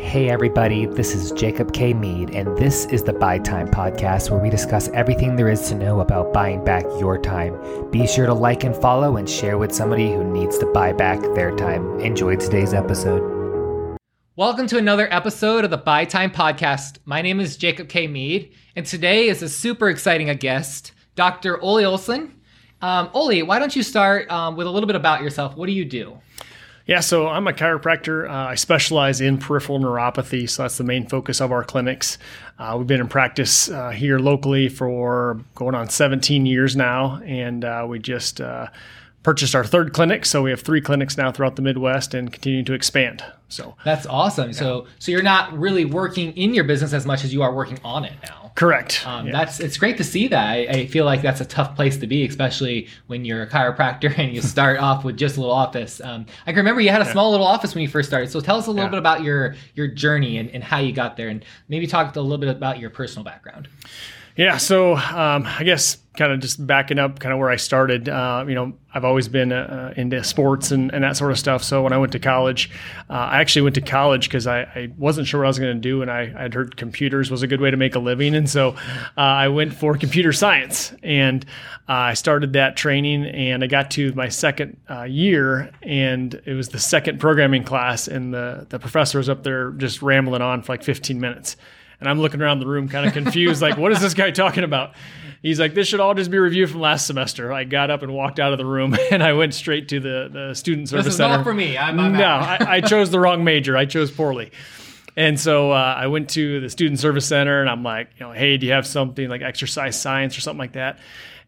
Hey, everybody, this is Jacob K. Mead, and this is the Buy Time Podcast where we discuss everything there is to know about buying back your time. Be sure to like and follow and share with somebody who needs to buy back their time. Enjoy today's episode. Welcome to another episode of the Buy Time Podcast. My name is Jacob K. Mead, and today is a super exciting guest, Dr. Ole Olson. Um, why don't you start um, with a little bit about yourself? What do you do? Yeah, so I'm a chiropractor. Uh, I specialize in peripheral neuropathy, so that's the main focus of our clinics. Uh, we've been in practice uh, here locally for going on 17 years now, and uh, we just uh, purchased our third clinic. So we have three clinics now throughout the Midwest and continuing to expand. So that's awesome. Yeah. So so you're not really working in your business as much as you are working on it now. Correct. Um, yeah. That's it's great to see that. I, I, feel like that's a tough place to be, especially when you're a chiropractor and you start off with just a little office. Um, I can remember you had a yeah. small little office when you first started. So tell us a little bit about your your journey and, and how you got there, and maybe talk a little bit about your personal background. Yeah. So um, I guess kind of just backing up kind of where I started, uh, you know, I've always been uh, into sports and, and, that sort of stuff. So when I went to college, uh, I actually went to college because I, I, wasn't sure what I was going to do. And I, would heard computers was a good way to make a living. And so uh, I went for computer science and uh, I started that training and I got to my second uh, year and it was the second programming class and the, the professor was up there just rambling on for like 15 minutes. And I'm looking around the room kind of confused, like, what is this guy talking about? He's like, this should all just be reviewed from last semester. I got up and walked out of the room and I went straight to the, the student service this is center. not for me. I'm, I'm no, I, I, chose the wrong major. I chose poorly. And so uh, I went to the student service center and I'm like, you know, hey, do you have something like exercise science or something like that?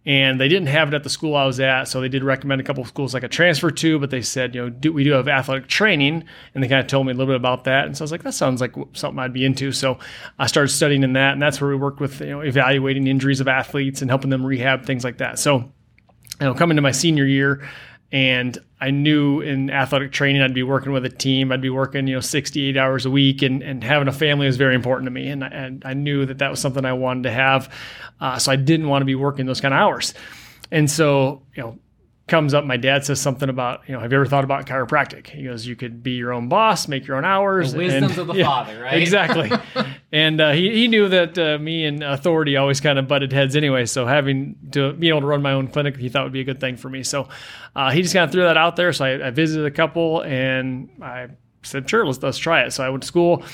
and they didn't have it at the school I was at. So they did recommend a couple of schools like a transfer to, but they said, you know, do, we do have athletic training, and they kind of told me a little bit about that. And so I was like, that sounds like something I'd be into. So I started studying in that, and that's where we worked with you know evaluating injuries of athletes and helping them rehab things like that. So you know, coming to my senior year, and I knew in athletic training I'd be working with a team. I'd be working, you know, 68 hours a week, and, and having a family was very important to me. And, I, and I knew that that was something I wanted to have. Uh, so I didn't want to be working those kind of hours. And so, you know, comes up, my dad says something about, you know, have you ever thought about chiropractic? He goes, you could be your own boss, make your own hours. The wisdoms and, of the yeah, father, right? Exactly. and uh, he, he knew that uh, me and authority always kind of butted heads anyway. So having to be able to run my own clinic, he thought would be a good thing for me. So uh, he just kind of threw that out there. So I, I visited a couple and I said, sure, let's, let's try it. So I went to school,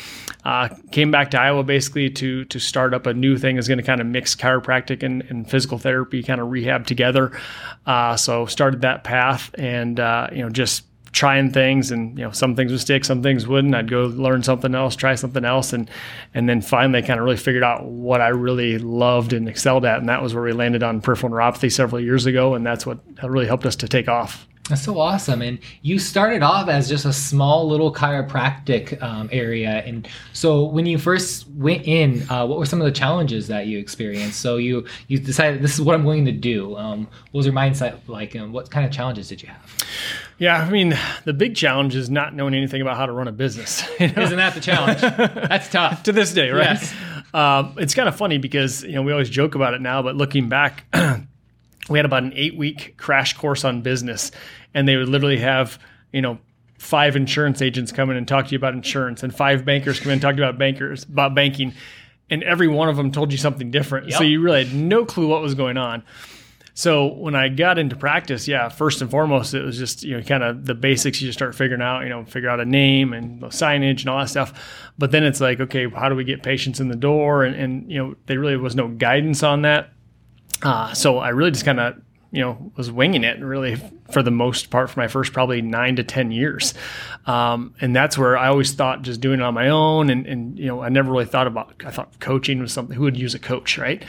uh, came back to Iowa basically to to start up a new thing is going to kind of mix chiropractic and, and physical therapy, kind of rehab together. Uh, so started that path and, uh, you know, just trying things and, you know, some things would stick, some things wouldn't. I'd go learn something else, try something else. And, and then finally kind of really figured out what I really loved and excelled at. And that was where we landed on peripheral neuropathy several years ago. And that's what really helped us to take off. That's so awesome. And you started off as just a small little chiropractic um, area. And so when you first went in, uh, what were some of the challenges that you experienced? So you you decided this is what I'm going to do. Um, what was your mindset like? And what kind of challenges did you have? Yeah, I mean, the big challenge is not knowing anything about how to run a business. You know? Isn't that the challenge? That's tough. to this day, right? Yes. Um, it's kind of funny because, you know, we always joke about it now, but looking back, we had about an eight week crash course on business and they would literally have you know five insurance agents come in and talk to you about insurance and five bankers come in and talk to you about bankers about banking and every one of them told you something different yep. so you really had no clue what was going on so when i got into practice yeah first and foremost it was just you know kind of the basics. You just start figuring out you know figure out a name and signage and all that stuff. But then it's like okay how do we get patients in the door? And, and you know there really was no guidance on that. Uh, so I really just kind of you know was winging it really for the most part for my first probably nine to ten years. Um, and that's where i always thought just doing it on my own and, and you know i never really thought about i thought coaching was something who would use a coach right?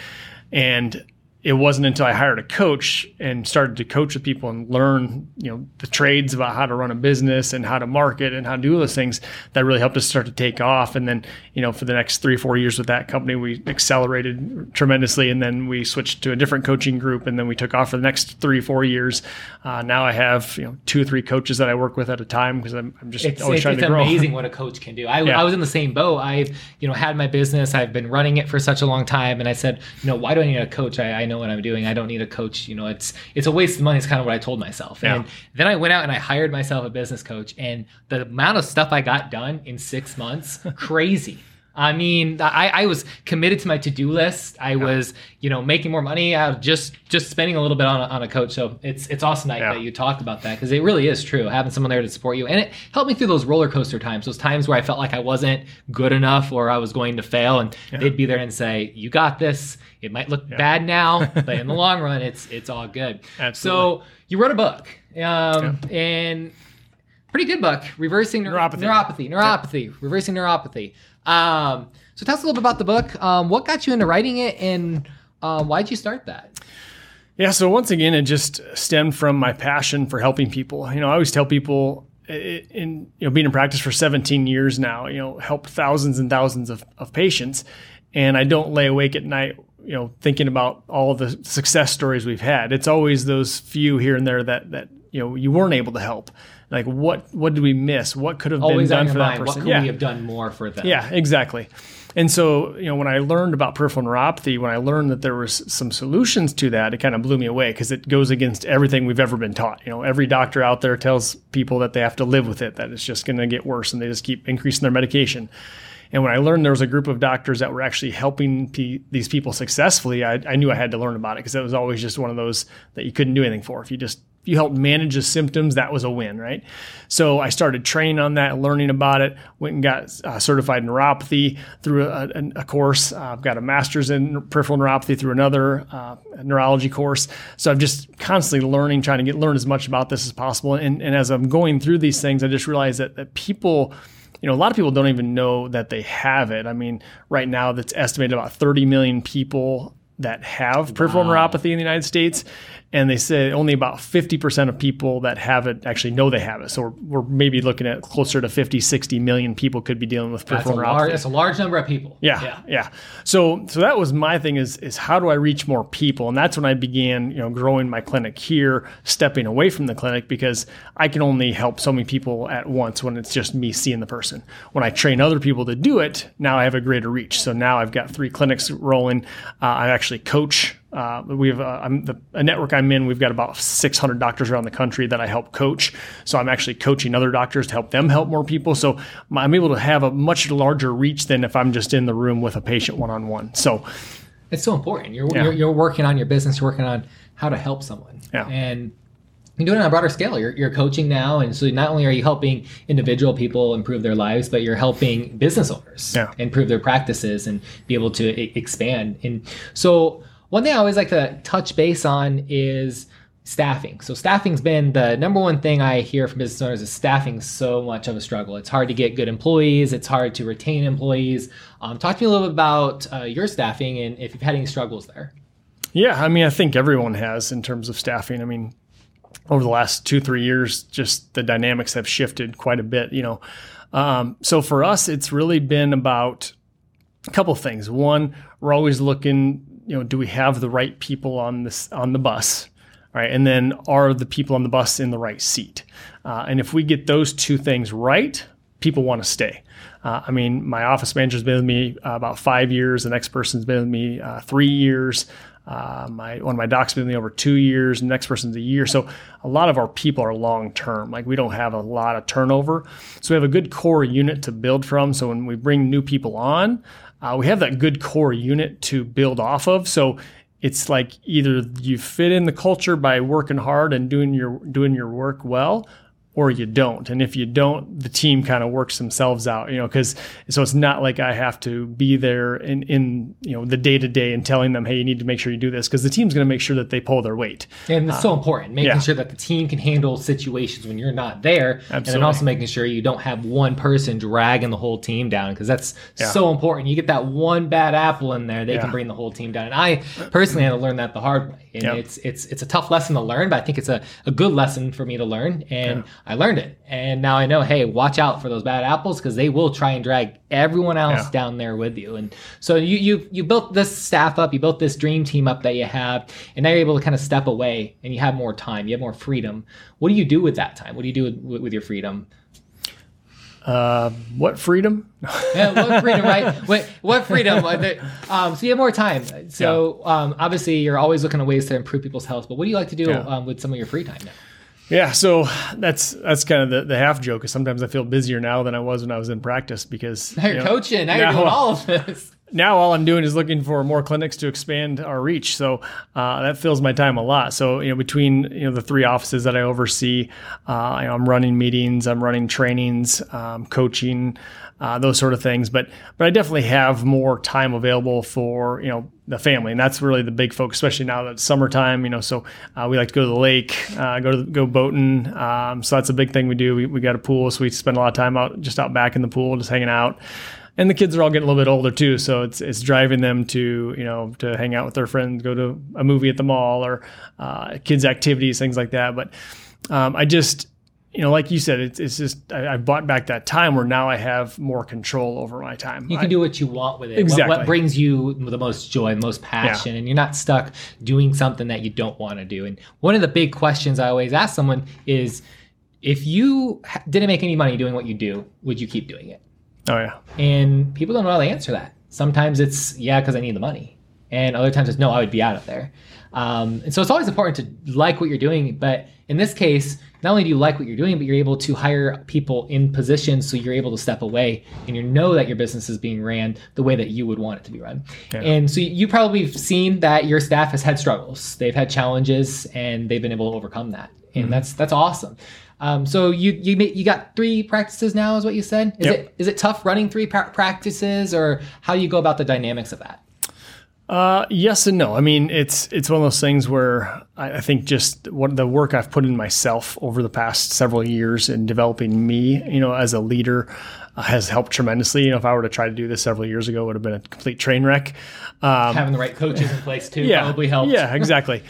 And it wasn't until I hired a coach and started to coach with people and learn, you know, the trades about how to run a business and how to market and how to do all those things that really helped us start to take off. And then, you know, for the next three, four years with that company, we accelerated tremendously. And then we switched to a different coaching group and then we took off for the next three, four years. Uh, now I have, you know, two or three coaches that I work with at a time because I'm, I'm, just it's, always it's, trying it's to grow. It's amazing what a coach can do. I, yeah. I was in the same boat. I've, you know, had my business. I've been running it for such a long time. And I said, you know, why do I need a coach? I, I know what I'm doing. I don't need a coach. You know, it's it's a waste of money. It's kind of what I told myself. Yeah. And then I went out and I hired myself a business coach, and the amount of stuff I got done in six months, crazy. I mean, I, I was committed to my to-do list. I was, you know, making more money out of just just spending a little bit on a, on a coach. So it's it's awesome that, Yeah. that you talked about that because it really is true. Having someone there to support you, and it helped me through those roller coaster times, those times where I felt like I wasn't good enough or I was going to fail, and they'd be there and say, "You got this." It might look bad now, but in the long run, it's it's all good. Absolutely. So you wrote a book, um, and pretty good book, reversing neur- Neuropathy. neuropathy, neuropathy, reversing neuropathy. Um, so tell us a little bit about the book. Um, what got you into writing it, and um, why did you start that? Yeah, so once again, it just stemmed from my passion for helping people. You know, I always tell people in you know being in practice for 17 years now, you know, helped thousands and thousands of, of patients, and I don't lay awake at night, you know, thinking about all the success stories we've had. It's always those few here and there that that you know you weren't able to help. Like what what did we miss? What could have Always been done for that mind. What person? could yeah. we have done more for them? Yeah, exactly. And so, you know, when I learned about peripheral neuropathy, when I learned that there was some solutions to that, it kind of blew me away because it goes against everything we've ever been taught. You know, every doctor out there tells people that they have to live with it, that it's just going to get worse, and they just keep increasing their medication. And when I learned there was a group of doctors that were actually helping pe- these people successfully, I, I knew I had to learn about it because it was always just one of those that you couldn't do anything for. If you just you helped manage the symptoms, that was a win, right? So I started training on that, learning about it. Went and got uh, certified in neuropathy through a, a, a course. Uh, I've got a master's in peripheral neuropathy through another uh, neurology course. So I'm just constantly learning, trying to get learn as much about this as possible. And, and as I'm going through these things, I just realized that, that people you know, a lot of people don't even know that they have it. I mean, right now, that's estimated about 30 million people that have peripheral neuropathy in the United States. And they say only about 50% of people that have it actually know they have it. So we're, we're maybe looking at closer to 50, 60 million people could be dealing with that's peripheral neuropathy. large, that's a large number of people. Yeah, yeah, So so that was my thing is is how do I reach more people? And that's when I began, you know, growing my clinic here, stepping away from the clinic because I can only help so many people at once when it's just me seeing the person. When I train other people to do it, now I have a greater reach. So now I've got three clinics rolling. Uh, I actually coach uh, we have uh, I'm the a network I'm in. We've got about 600 doctors around the country that I help coach. So I'm actually coaching other doctors to help them help more people. So I'm able to have a much larger reach than if I'm just in the room with a patient one on one. So It's so important. You're, Yeah. you're you're working on your business. You're working on how to help someone. Yeah. And you're doing it on a broader scale. You're, you're coaching now, and so not only are you helping individual people improve their lives, but you're helping business owners Yeah. improve their practices and be able to e- expand. And so, one thing I always like to touch base on is staffing. So, staffing's been the number one thing I hear from business owners is staffing so much of a struggle. It's hard to get good employees. It's hard to retain employees. Um, talk to me a little bit about uh, your staffing and if you've had any struggles there. Yeah, I mean, I think everyone has in terms of staffing. I mean, over the last two, three years, just the dynamics have shifted quite a bit, you know. Um, so for us, it's really been about a couple things. One, we're always looking, you know, do we have the right people on this on the bus? Right. And then are the people on the bus in the right seat? Uh, and if we get those two things right, people want to stay. Uh, I mean, my office manager's been with me uh, about five years. The next person's been with me uh, three years. Uh, my one of my docs been with me over two years. The next person's a year. So a lot of our people are long term. Like we don't have a lot of turnover. So we have a good core unit to build from. So when we bring new people on, uh, we have that good core unit to build off of. So it's like either you fit in the culture by working hard and doing your doing your work well or you don't and if you don't the team kind of works themselves out you know because so it's not like i have to be there in in you know the day to day and telling them hey you need to make sure you do this because the team's going to make sure that they pull their weight And it's so um, important, making yeah. sure that the team can handle situations when you're not there, and then also making sure you don't have one person dragging the whole team down because that's Yeah. so important. You get that one bad apple in there, they Yeah. can bring the whole team down. And I personally had to learn that the hard way, and Yep. it's it's it's a tough lesson to learn, but I think it's a, a good lesson for me to learn, and I learned it. And now I know, hey, watch out for those bad apples because they will try and drag everyone else Yeah. down there with you. And so you you you built this staff up, you built this dream team up that you have, and now you're able to kind of step away and you have more time, you have more freedom. What do you do with that time? What do you do with, with your freedom? Uh, what freedom? yeah, what freedom, right? What, what freedom? Um, so you have more time. So um, obviously, you're always looking at ways to improve people's health. But what do you like to do Yeah. um, with some of your free time now? Yeah, so that's that's kind of the, the half joke. Is sometimes I feel busier now than I was when I was in practice because Now you're you know, coaching. Now, you're doing all of this. now all I'm doing is looking for more clinics to expand our reach. So uh, that fills my time a lot. So you know, between you know the three offices that I oversee, uh, you know, I'm running meetings, I'm running trainings, um, coaching, uh, those sort of things. But but I definitely have more time available for you know the family, and that's really the big focus, especially now that it's summertime. You know, so uh, we like to go to the lake, uh, go to go boating. Um, so that's a big thing we do. We, we got a pool, so we spend a lot of time out just out back in the pool, just hanging out and the kids are all getting a little bit older too so it's it's driving them to you know to hang out with their friends go to a movie at the mall or uh, kids activities things like that but um, i just you know like you said it's, it's just I, I bought back that time where now i have more control over my time You I- can do what you want with it. Exactly. What, brings you the most joy, the most passion, and you're not stuck doing something that you don't want to do. And one of the big questions I always ask someone is, if you didn't make any money doing what you do, would you keep doing it? oh yeah And people don't know how to answer that. Sometimes it's yeah, because I need the money, and other times it's no, I would be out of there. Um, and so it's always important to like what you're doing. But in this case, not only do you like what you're doing, but you're able to hire people in positions so you're able to step away and you know that your business is being ran the way that you would want it to be run. And so you probably have seen that your staff has had struggles. They've had challenges and they've been able to overcome that. And that's that's awesome. Um, so you you you got three practices now, is what you said. Is Yep. it is it tough running three pra- practices, or how do you go about the dynamics of that? Uh, yes and no. I mean, it's it's one of those things where I, I think just what the work I've put in myself over the past several years in developing me, you know, as a leader, uh, has helped tremendously. You know, if I were to try to do this several years ago, it would have been a complete train wreck. Um, Having the right coaches in place too yeah, probably helps. Yeah, exactly.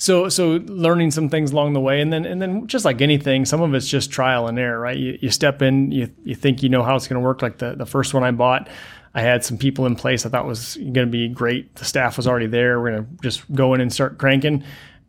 So so learning some things along the way, and then and then just like anything, some of it's just trial and error, right? You, you step in, you you think you know how it's going to work. Like the the first one I bought, I had some people in place I thought was going to be great. The staff was already there. We're going to just go in and start cranking.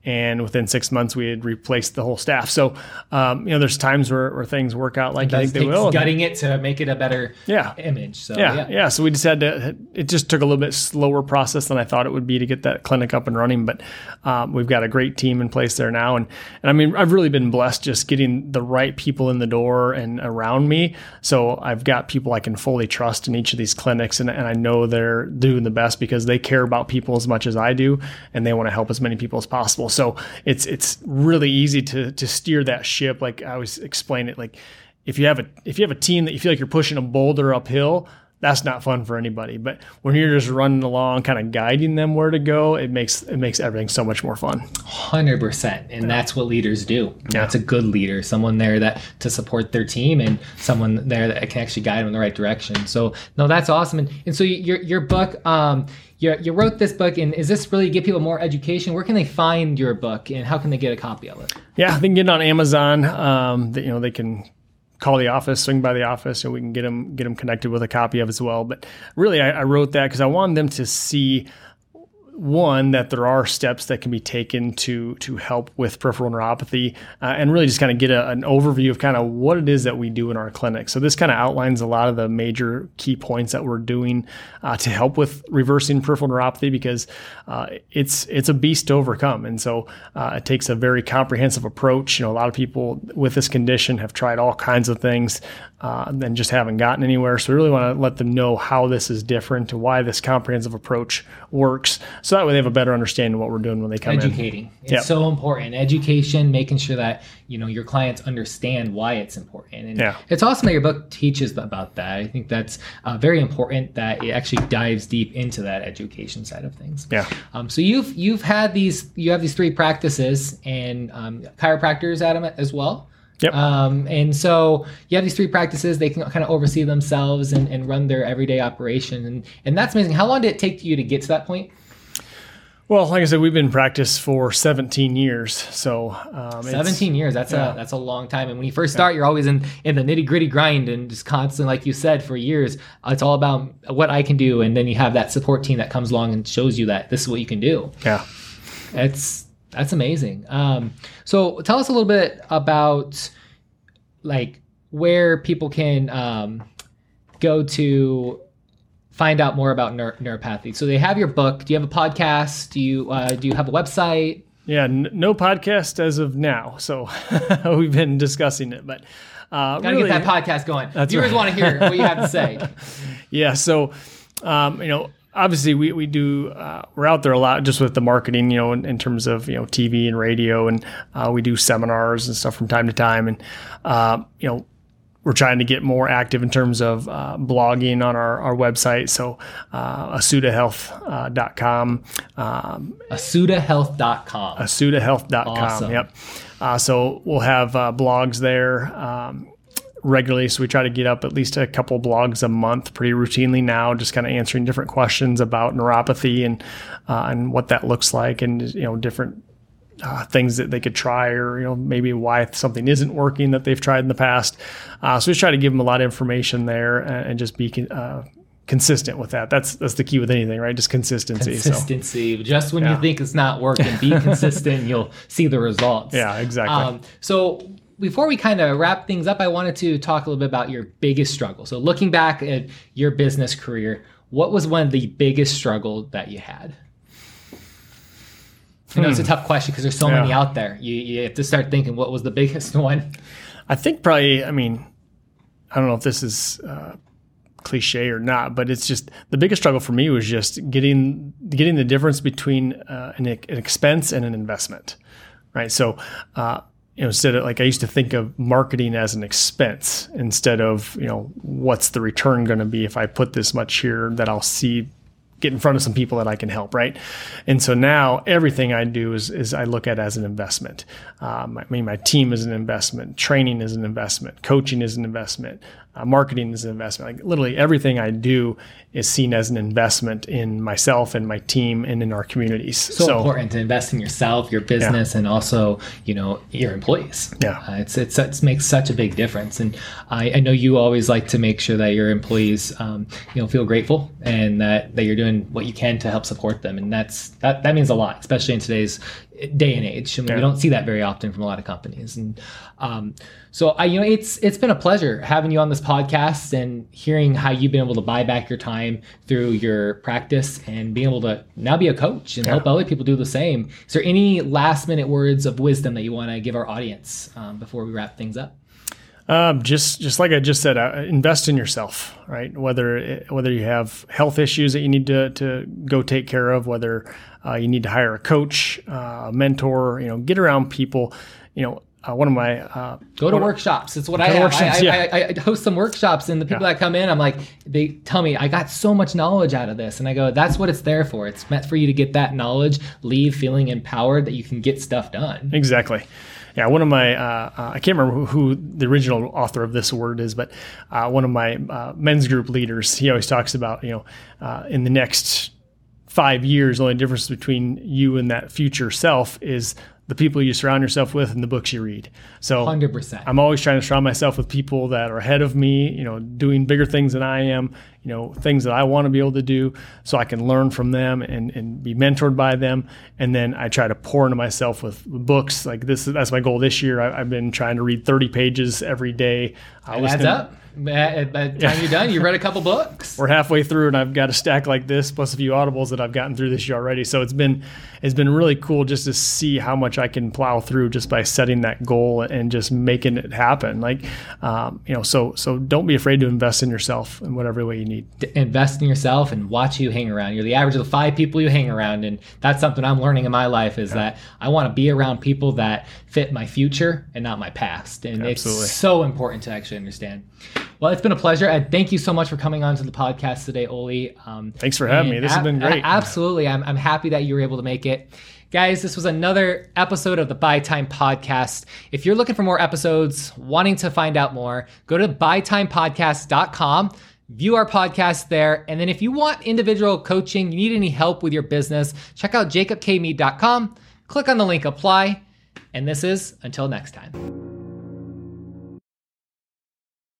And within six months, we had replaced the whole staff. So, um, you know, there's times where, where things work out like you Does think they will. gutting it to make it a better Yeah. image. So yeah, yeah. yeah, So we just had to. It just took a little bit slower process than I thought it would be to get that clinic up and running. But um, we've got a great team in place there now, and and I mean I've really been blessed just getting the right people in the door and around me. So I've got people I can fully trust in each of these clinics, and, and I know they're doing the best because they care about people as much as I do, and they want to help as many people as possible. So it's it's really easy to to steer that ship. Like I always explain it, like if you have a if you have a team that you feel like you're pushing a boulder uphill, that's not fun for anybody. But when you're just running along, kind of guiding them where to go, it makes it makes everything so much more fun. Hundred percent, and that's what leaders do. That's a good leader, someone there that to support their team, and someone there that can actually guide them in the right direction. So, no, that's awesome. And, and so your your book, um, you you wrote this book, and is this really give people more education? Where can they find your book, and how can they get a copy of it? Yeah, they can get it on Amazon. Um, that you know they can call the office, swing by the office, and we can get them get them connected with a copy of as well. But really, I, I wrote that because I wanted them to see one that there are steps that can be taken to to help with peripheral neuropathy uh, and really just kind of get a, an overview of kind of what it is that we do in our clinic. So this kind of outlines a lot of the major key points that we're doing uh, to help with reversing peripheral neuropathy because uh, it's it's a beast to overcome. And so uh, it takes a very comprehensive approach. You know a lot of people with this condition have tried all kinds of things uh, and just haven't gotten anywhere. So we really want to let them know how this is different why this comprehensive approach works so that way they have a better understanding of what we're doing when they come in. Educating. It's Yep. so important. Education, making sure that you know your clients understand why it's important. And Yeah. it's awesome that your book teaches about that. I think that's uh, very important that it actually dives deep into that education side of things. Yeah. Um, so you've you've had these you have these three practices and um, chiropractors at them as well. Yep. Um, and so you have these three practices. They can kind of oversee themselves and, and run their everyday operation, and and that's amazing. How long did it take you to get to that point? Well, like I said, we've been in practice for 17 years. So um, 17 years that's yeah. a that's a long time and when you first start you're always in in the nitty gritty grind and just constantly like you said for years it's all about what i can do and then you have that support team that comes along and shows you that this is what you can do Yeah. that's that's amazing um so tell us a little bit about like where people can um, go to find out more about neur- neuropathy. So they have your book. Do you have a podcast? Do you uh, do you have a website? Yeah, n- no podcast as of now. So we've been discussing it, but uh, Gotta really, get that podcast going. That's Viewers right. want to hear what you have to say. yeah. So um, you know, obviously we we do uh, we're out there a lot just with the marketing, you know, in, in terms of you know TV and radio, and uh, we do seminars and stuff from time to time, and uh, you know. We're trying to get more active in terms of uh, blogging on our, our website. So, uh, asutahealth.com, um, AsutaHealth.com. asutahealth.com. Awesome. Yep. Uh, so we'll have uh, blogs there um, regularly. So we try to get up at least a couple blogs a month pretty routinely now, just kind of answering different questions about neuropathy and uh, and what that looks like and you know different uh, things that they could try or you know maybe why something isn't working that they've tried in the past. Uh, so we try to give them a lot of information there and, and just be con- uh, consistent with that. That's that's the key with anything, right? Just consistency. So Consistency. Just when Yeah. you think it's not working, be consistent. You'll see the results. yeah, exactly. Um, so before we kind of wrap things up, I wanted to talk a little bit about your biggest struggle. So looking back at your business career, what was one of the biggest struggle that you had? I know it's a tough question because there's so many Hmm. Out there. You, you have to start thinking what was the biggest one. I think probably, I mean, I don't know if this is uh, cliche or not, but it's just the biggest struggle for me was just getting getting the difference between uh, an, an expense and an investment, right? So, uh, you know, instead of like I used to think of marketing as an expense instead of you know what's the return going to be if I put this much here that I'll see get in front of some people that I can help, right? And so now everything I do is, is I look at as an investment. Um, I mean, my team is an investment, training is an investment, coaching is an investment, uh, marketing is an investment. Like literally everything I do is seen as an investment in myself and my team and in our communities. So, important to invest in yourself, your business, and also you know your employees. Yeah. uh, it's, it's it makes such a big difference. And I, I know you always like to make sure that your employees um, you know feel grateful and that that you're doing what you can to help support them. And that's that that means a lot, especially in today's day and age. I mean, Yeah. we don't see that very often from a lot of companies. And um, so I you know it's it's been a pleasure having you on this podcast and hearing how you've been able to buy back your time through your practice and being able to now be a coach and help other people do the same. Is there any last minute words of wisdom that you want to give our audience um, before we wrap things up? Um, just just like I just said, uh, invest in yourself, right? Whether it, whether you have health issues that you need to to go take care of, whether uh, you need to hire a coach, uh, a mentor, you know, get around people. You know, uh, one of my uh, Go to workshops. It's what I workshops, I, yeah. I, I, host some workshops, and the people that come in, I'm like, they tell me I got so much knowledge out of this, and I go, that's what it's there for. It's meant for you to get that knowledge, leave feeling empowered that you can get stuff done. Exactly. Yeah, one of my, uh, uh, I can't remember who, who the original author of this word is, but uh, one of my uh, men's group leaders, he always talks about, you know, uh, in the next five years, the only difference between you and that future self is the people you surround yourself with and the books you read. So Hundred percent. I'm always trying to surround myself with people that are ahead of me, you know, doing bigger things than I am, you know, things that I want to be able to do so I can learn from them and, and be mentored by them. And then I try to pour into myself with books. Like this, that's my goal this year. I, I've been trying to read 30 pages every day. I It adds up. By by the time you're done, you read a couple books. we're halfway through and I've got a stack like this plus a few audibles that I've gotten through this year already. So it's been it's been really cool just to see how much I can plow through just by setting that goal and just making it happen. Like um, you know, so so don't be afraid to invest in yourself in whatever way you need. to invest in yourself and watch who you hang around. You're the average of the five people you hang around, and that's something I'm learning in my life is that I want to be around people that fit my future and not my past, and Absolutely. it's so important to actually understand. Well, it's been a pleasure, and thank you so much for coming on to the podcast today, Ole. Um, Thanks for having me. This has been great. absolutely, I'm I'm happy that you were able to make it. Guys, this was another episode of the Buy Time Podcast. If you're looking for more episodes, wanting to find out more, go to buytimepodcast.com, view our podcast there. And then if you want individual coaching, you need any help with your business, check out jacobkmead.com, click on the link apply. And this is until next time.